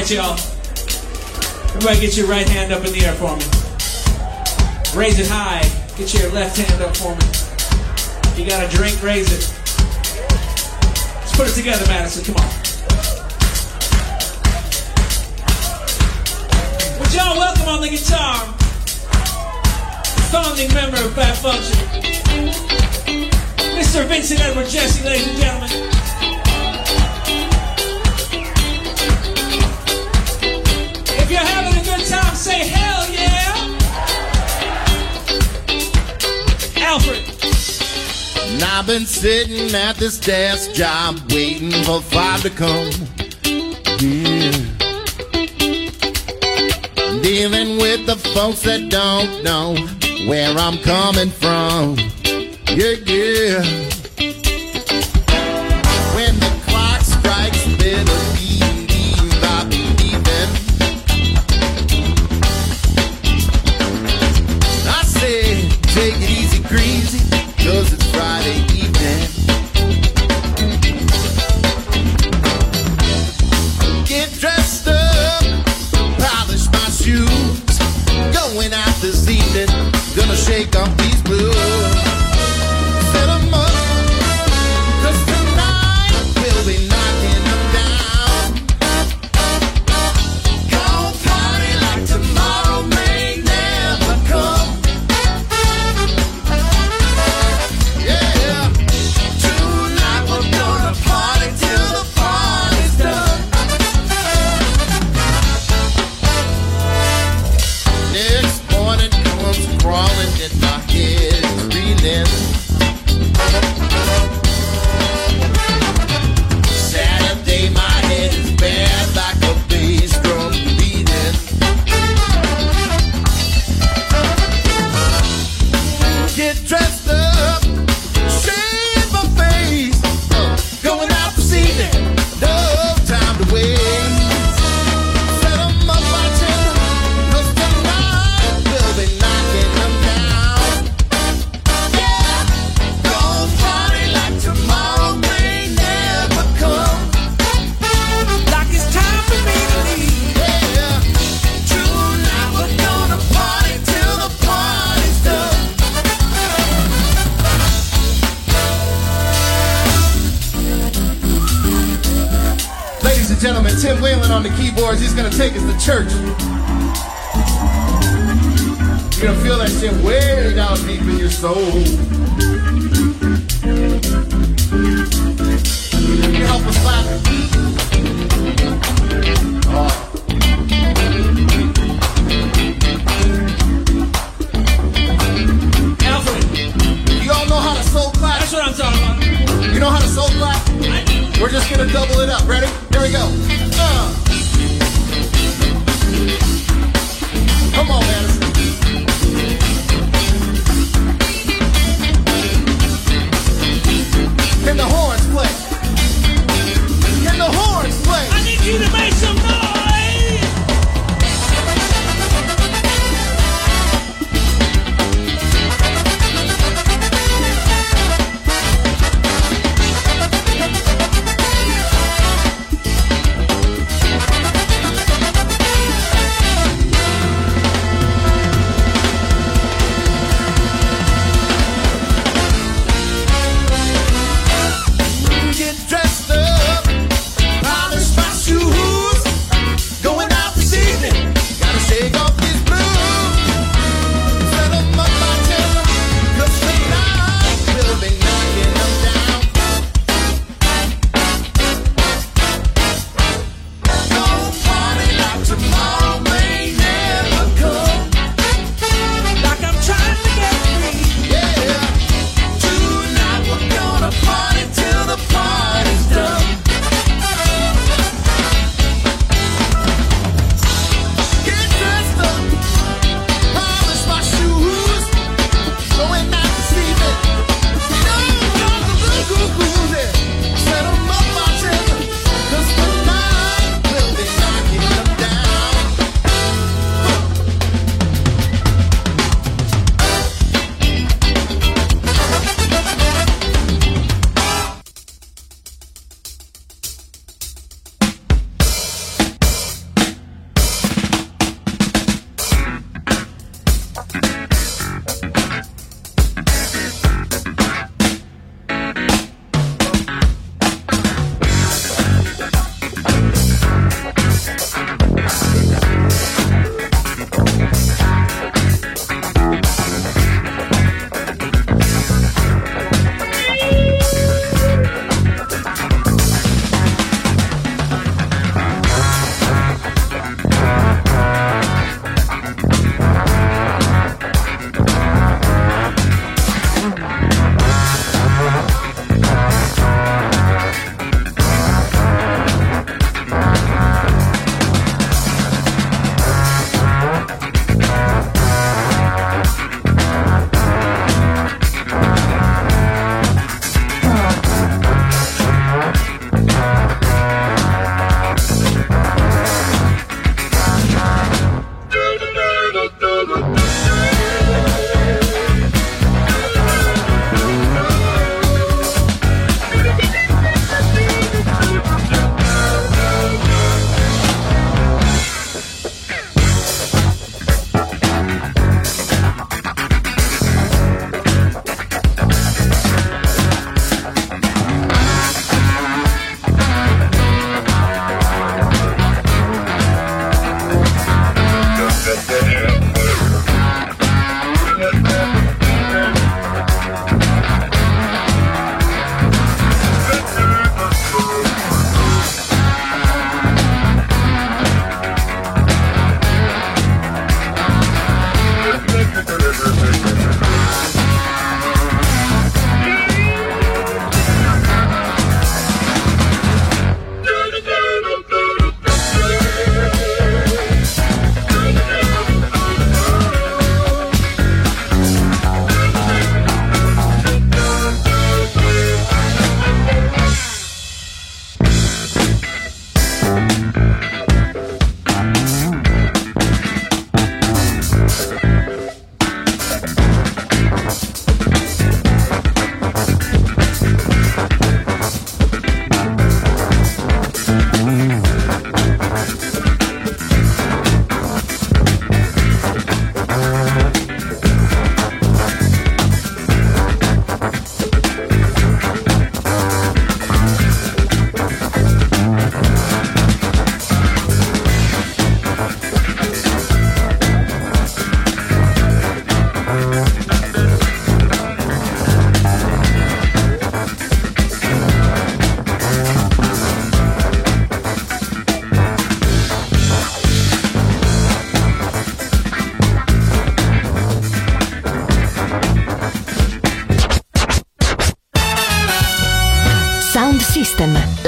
right, y'all. Everybody get your right hand up in the air for me. Raise it high. Get your left hand up for me. If you got a drink, raise it. Let's put it together, Madison. Come on. Would y'all welcome on the guitar, founding member of Fat Function, Mr. Vincent Edward Jesse, ladies and gentlemen. Alfred. And I've been sitting at this desk job waiting for five to come. Yeah. Dealing with the folks that don't know where I'm coming from. Yeah, yeah.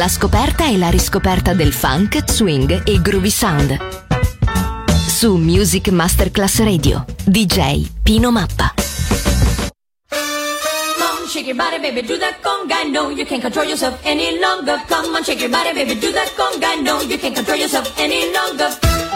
La scoperta e la riscoperta del funk, swing e groovy sound. Su Music Masterclass Radio, DJ Pino Mappa. Come shake your body, baby, do that conga. No, you can't control yourself any longer. Come on, shake your body, baby, do that conga. No, you can't control yourself any longer.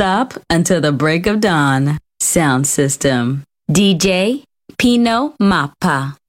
stop until the break of dawn. Sound system. DJ Pino Mappa.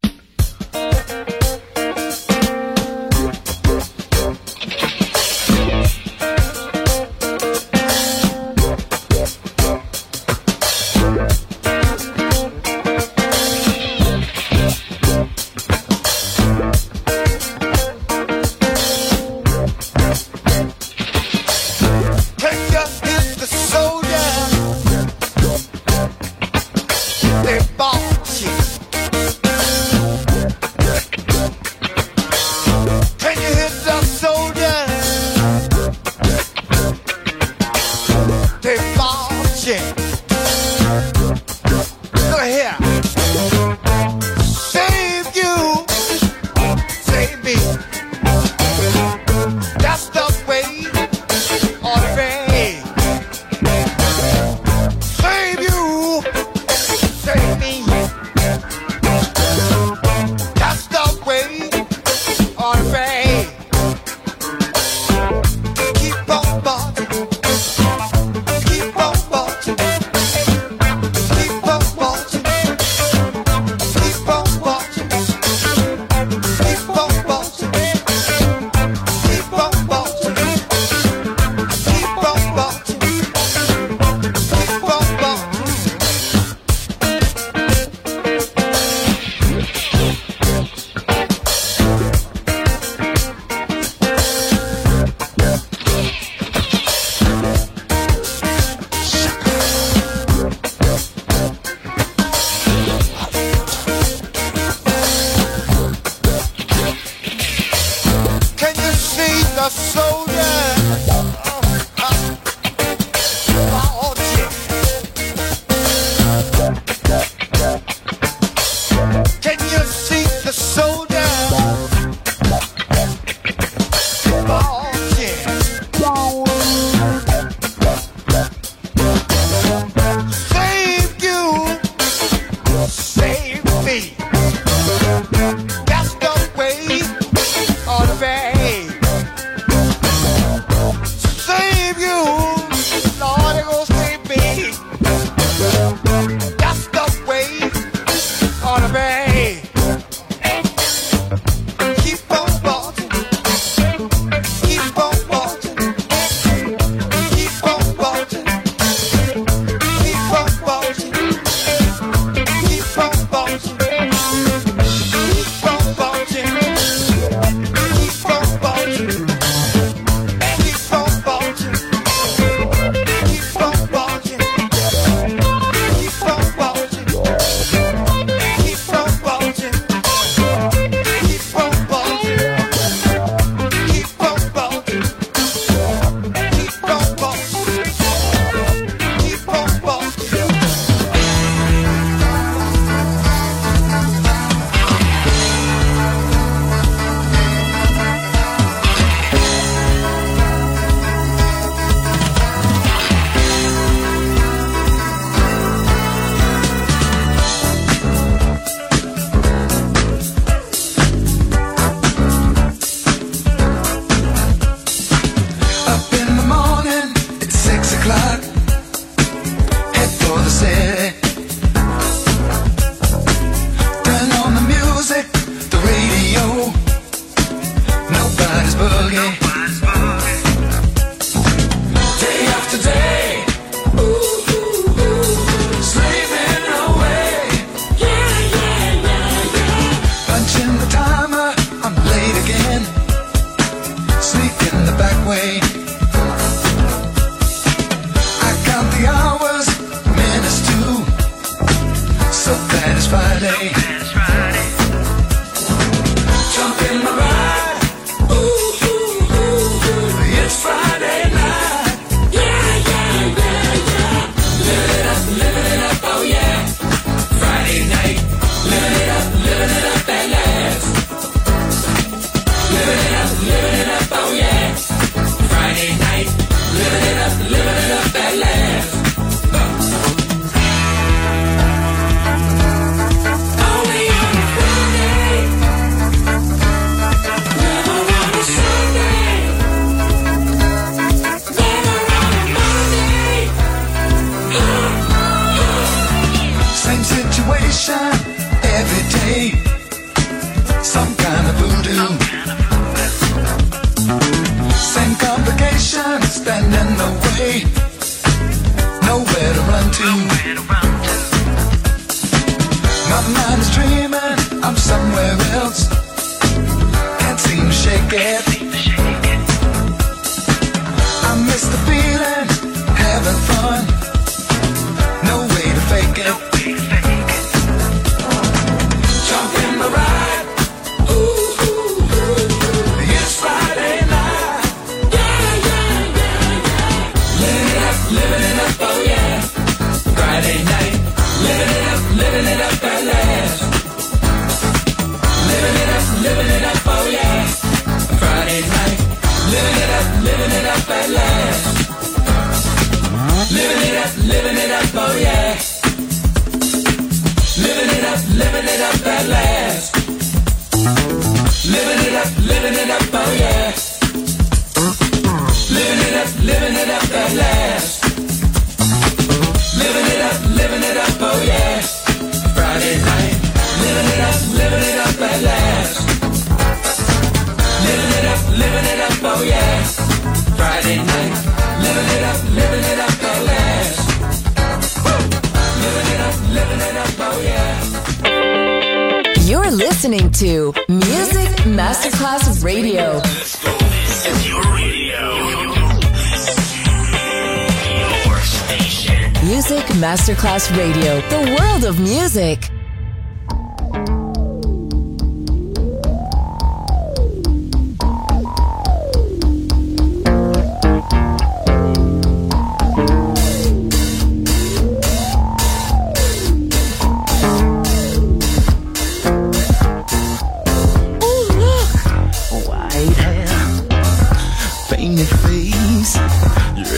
Class Radio, the world of music.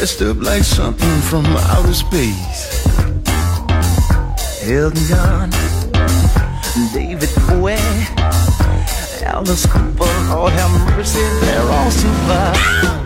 dressed up like something from outer space. Elton John, David Bowie, Alice Cooper, Lord have mercy, they're all super.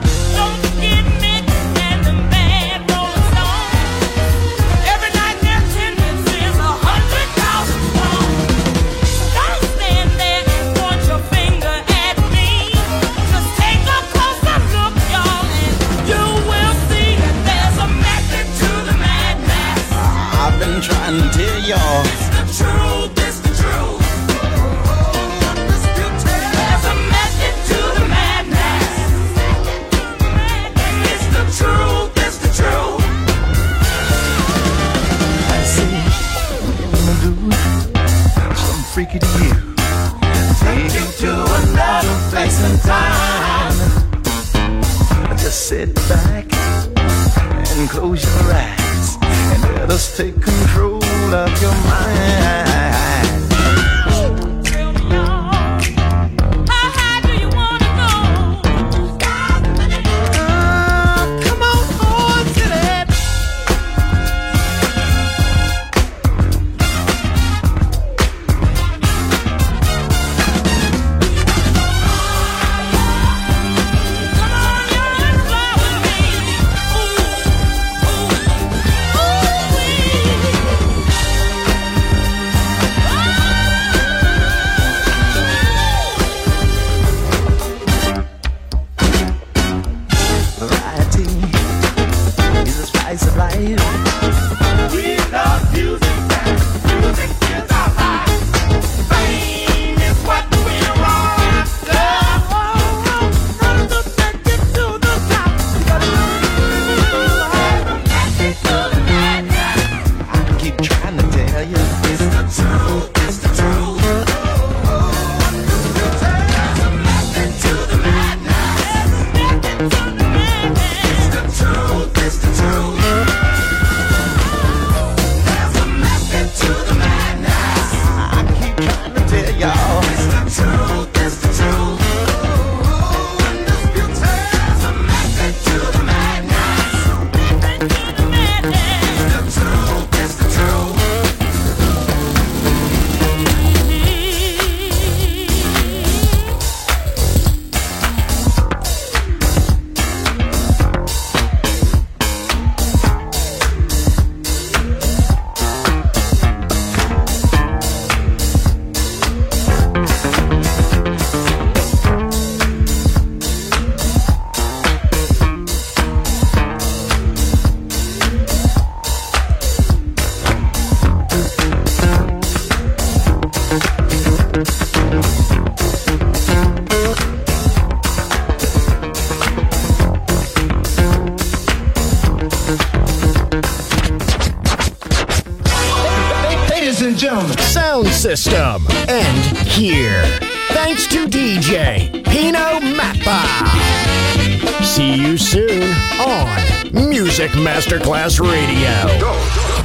Masterclass Radio.